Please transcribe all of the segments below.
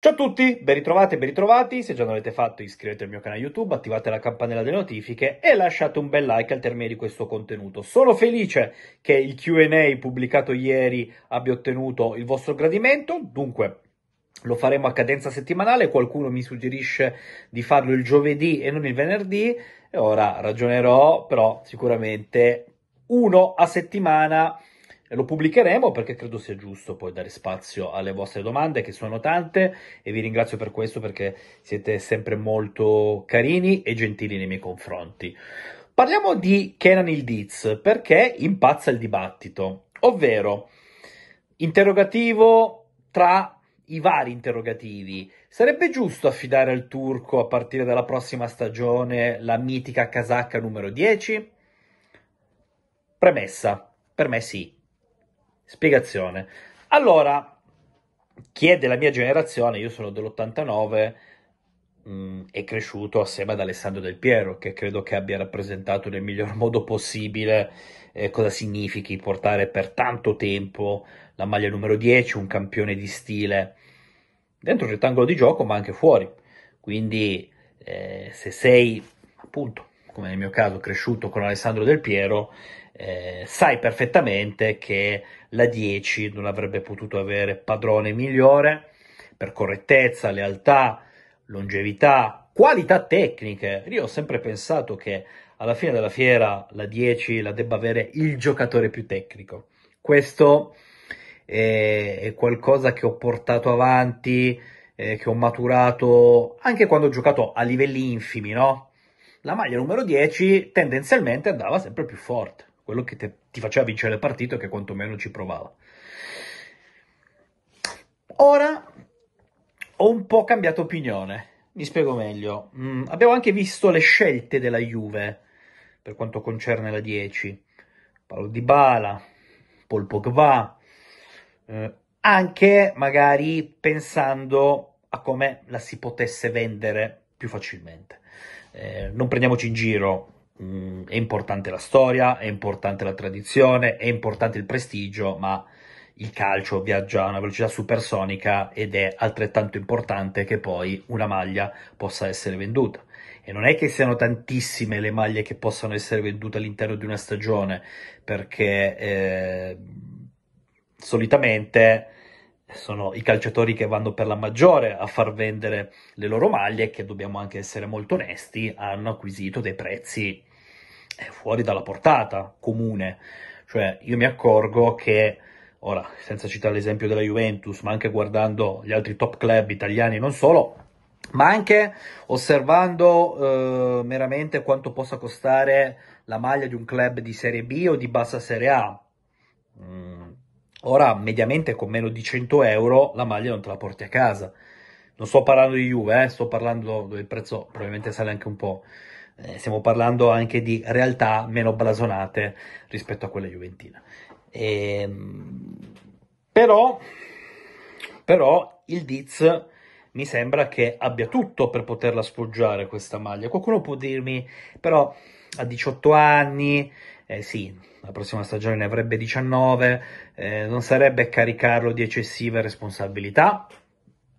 Ciao a tutti, ben ritrovati e ben ritrovati. Se già non l'avete fatto, iscrivetevi al mio canale YouTube, attivate la campanella delle notifiche e lasciate un bel like al termine di questo contenuto. Sono felice che il QA pubblicato ieri abbia ottenuto il vostro gradimento, dunque lo faremo a cadenza settimanale. Qualcuno mi suggerisce di farlo il giovedì e non il venerdì, e ora ragionerò, però sicuramente uno a settimana lo pubblicheremo perché credo sia giusto poi dare spazio alle vostre domande che sono tante e vi ringrazio per questo perché siete sempre molto carini e gentili nei miei confronti. Parliamo di Kenan il Diz perché impazza il dibattito, ovvero interrogativo tra i vari interrogativi. Sarebbe giusto affidare al turco a partire dalla prossima stagione la mitica casacca numero 10? Premessa, per me sì. Spiegazione. Allora, chi è della mia generazione, io sono dell'89, mh, mm, è cresciuto assieme ad Alessandro Del Piero, che credo che abbia rappresentato nel miglior modo possibile eh, cosa significhi portare per tanto tempo la maglia numero 10, un campione di stile dentro il rettangolo di gioco, ma anche fuori. Quindi, eh, se sei appunto, come nel mio caso, cresciuto con Alessandro Del Piero, eh, sai perfettamente che la 10 non avrebbe potuto avere padrone migliore per correttezza, lealtà, longevità, qualità tecniche. Io ho sempre pensato che alla fine della fiera la 10 la debba avere il giocatore più tecnico. Questo è, è qualcosa che ho portato avanti, eh, che ho maturato anche quando ho giocato a livelli infimi, no? La maglia numero 10 tendenzialmente andava sempre più forte quello che te, ti faceva vincere il partito e che quantomeno ci provava. Ora ho un po' cambiato opinione, mi spiego meglio. Mm, abbiamo anche visto le scelte della Juve per quanto concerne la 10. Paolo Di Bala, Paul Pogba, eh, anche magari pensando a come la si potesse vendere più facilmente. Eh, non prendiamoci in giro, Mm, è importante la storia, è importante la tradizione, è importante il prestigio, ma il calcio viaggia a una velocità supersonica ed è altrettanto importante che poi una maglia possa essere venduta. E non è che siano tantissime le maglie che possano essere vendute all'interno di una stagione, perché eh, solitamente sono i calciatori che vanno per la maggiore a far vendere le loro maglie, che dobbiamo anche essere molto onesti, hanno acquisito dei prezzi fuori dalla portata comune. Cioè, io mi accorgo che, ora, senza citare l'esempio della Juventus, ma anche guardando gli altri top club italiani, non solo, ma anche osservando eh, meramente quanto possa costare la maglia di un club di Serie B o di bassa Serie A. Mm. Ora, mediamente con meno di 100 euro, la maglia non te la porti a casa. Non sto parlando di Juve, eh, sto parlando dove il prezzo probabilmente sale anche un po' stiamo parlando anche di realtà meno blasonate rispetto a quelle juventine. E, ehm, però, però il Diz mi sembra che abbia tutto per poterla sfoggiare questa maglia. Qualcuno può dirmi, però a 18 anni, eh, sì, la prossima stagione ne avrebbe 19, eh, non sarebbe caricarlo di eccessive responsabilità.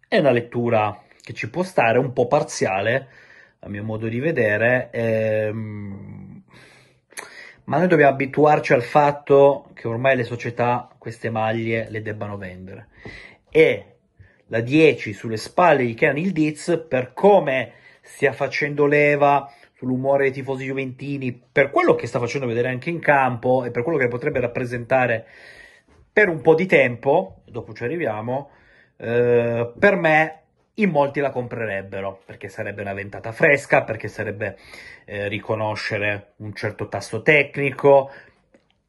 È una lettura che ci può stare, un po' parziale, a mio modo di vedere, ehm, ma noi dobbiamo abituarci al fatto che ormai le società queste maglie le debbano vendere. E la 10 sulle spalle di Kenan il Diz, per come stia facendo leva sull'umore dei tifosi juventini, per quello che sta facendo vedere anche in campo e per quello che potrebbe rappresentare per un po' di tempo, dopo ci arriviamo, eh, per me in molti la comprerebbero perché sarebbe una ventata fresca, perché sarebbe eh, riconoscere un certo tasso tecnico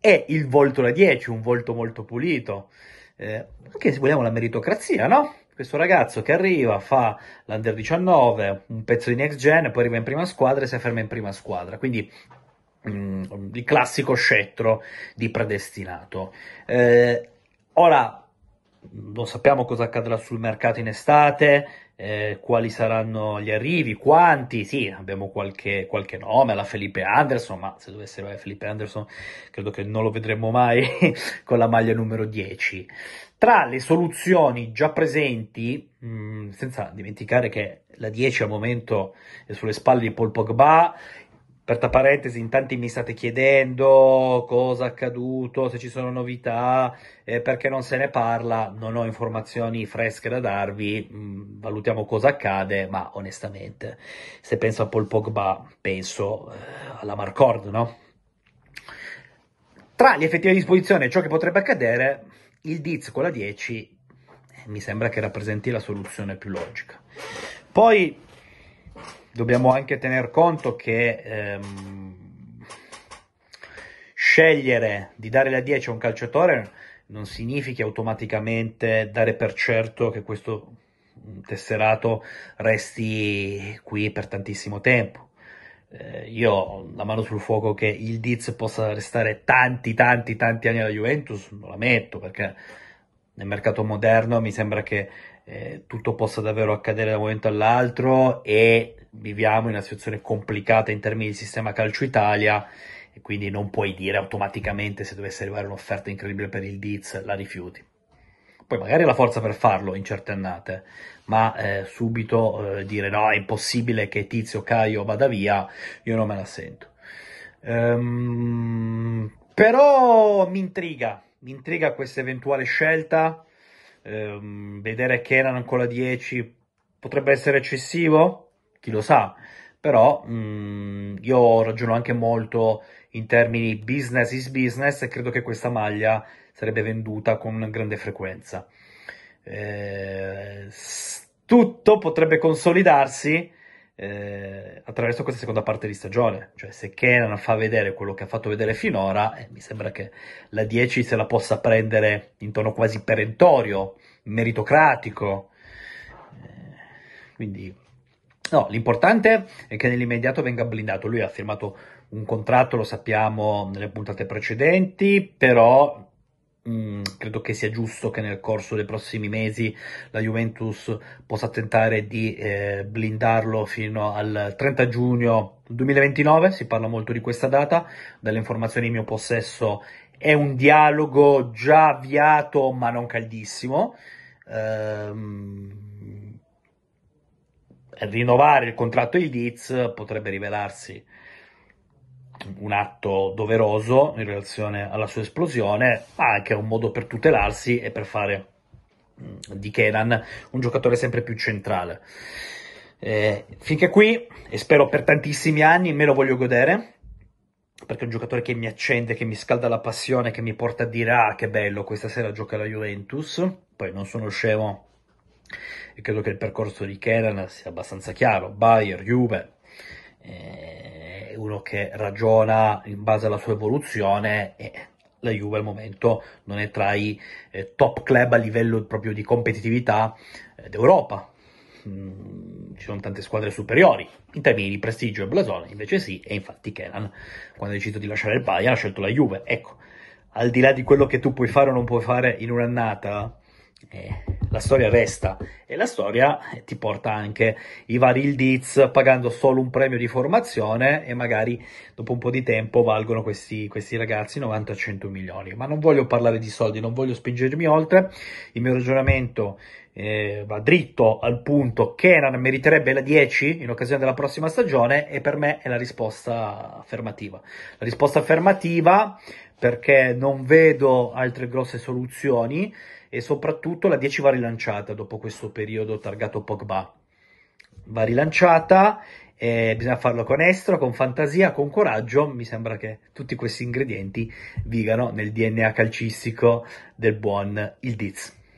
e il volto da 10, un volto molto pulito. Eh, anche se vogliamo la meritocrazia, no? Questo ragazzo che arriva, fa l'Under 19, un pezzo di next gen, poi arriva in prima squadra e si afferma in prima squadra. Quindi mm, il classico scettro di predestinato. Eh, ora, non sappiamo cosa accadrà sul mercato in estate, eh, quali saranno gli arrivi, quanti, sì, abbiamo qualche, qualche nome, la Felipe Anderson, ma se dovesse arrivare Felipe Anderson credo che non lo vedremo mai con la maglia numero 10. Tra le soluzioni già presenti, mh, mm, senza dimenticare che la 10 al momento è sulle spalle di Paul Pogba, Aperta parentesi, in tanti mi state chiedendo cosa è accaduto, se ci sono novità, eh, perché non se ne parla, non ho informazioni fresche da darvi, mh, mm, valutiamo cosa accade, ma onestamente, se penso a Paul Pogba, penso eh, alla Marcord, no? Tra le effettive disposizioni e ciò che potrebbe accadere, il Diz con la 10 eh, mi sembra che rappresenti la soluzione più logica. Poi dobbiamo anche tener conto che ehm, scegliere di dare la 10 a un calciatore non significa automaticamente dare per certo che questo tesserato resti qui per tantissimo tempo. Eh, io ho la mano sul fuoco che il Diz possa restare tanti, tanti, tanti anni alla Juventus, non la metto perché nel mercato moderno mi sembra che eh, tutto possa davvero accadere da un momento all'altro e viviamo in una situazione complicata in termini di sistema calcio Italia e quindi non puoi dire automaticamente se dovesse arrivare un'offerta incredibile per il Diz la rifiuti. Poi magari la forza per farlo in certe annate, ma eh, subito eh, dire no, è impossibile che Tizio Caio vada via, io non me la sento. Um, però mi intriga, mi intriga questa eventuale scelta. Um, vedere Kenan con la 10 potrebbe essere eccessivo? Chi lo sa, però mh, mm, io ragiono anche molto in termini business is business e credo che questa maglia sarebbe venduta con grande frequenza. Eh, tutto potrebbe consolidarsi eh, attraverso questa seconda parte di stagione, cioè se Kenan fa vedere quello che ha fatto vedere finora, eh, mi sembra che la 10 se la possa prendere in tono quasi perentorio, meritocratico, eh, quindi No, l'importante è che nell'immediato venga blindato. Lui ha firmato un contratto, lo sappiamo nelle puntate precedenti, però mh, mm, credo che sia giusto che nel corso dei prossimi mesi la Juventus possa tentare di eh, blindarlo fino al 30 giugno 2029. Si parla molto di questa data. Dalle informazioni in mio possesso è un dialogo già avviato, ma non caldissimo. Ehm, rinnovare il contratto di Diz potrebbe rivelarsi un atto doveroso in relazione alla sua esplosione, ma anche un modo per tutelarsi e per fare mm, di Kenan un giocatore sempre più centrale. Eh, finché qui, e spero per tantissimi anni, me lo voglio godere, perché è un giocatore che mi accende, che mi scalda la passione, che mi porta a dire ah che bello, questa sera gioca la Juventus, poi non sono scemo e credo che il percorso di Kenan sia abbastanza chiaro, Bayer, Juve, è uno che ragiona in base alla sua evoluzione e la Juve al momento non è tra i eh, top club a livello proprio di competitività eh, d'Europa. Mm, ci sono tante squadre superiori in termini di prestigio e blasone, invece sì, e infatti Kenan quando ha deciso di lasciare il Bayern ha scelto la Juve. Ecco, al di là di quello che tu puoi fare o non puoi fare in un'annata, eh, la storia resta e la storia ti porta anche i vari Ildiz pagando solo un premio di formazione e magari dopo un po' di tempo valgono questi, questi ragazzi 90-100 milioni. Ma non voglio parlare di soldi, non voglio spingermi oltre, il mio ragionamento eh, va dritto al punto Kenan meriterebbe la 10 in occasione della prossima stagione e per me è la risposta affermativa. La risposta affermativa perché non vedo altre grosse soluzioni e soprattutto la 10 va rilanciata dopo questo periodo targato Pogba. Va rilanciata e bisogna farlo con estro, con fantasia, con coraggio. Mi sembra che tutti questi ingredienti vigano nel DNA calcistico del buon Il Diz.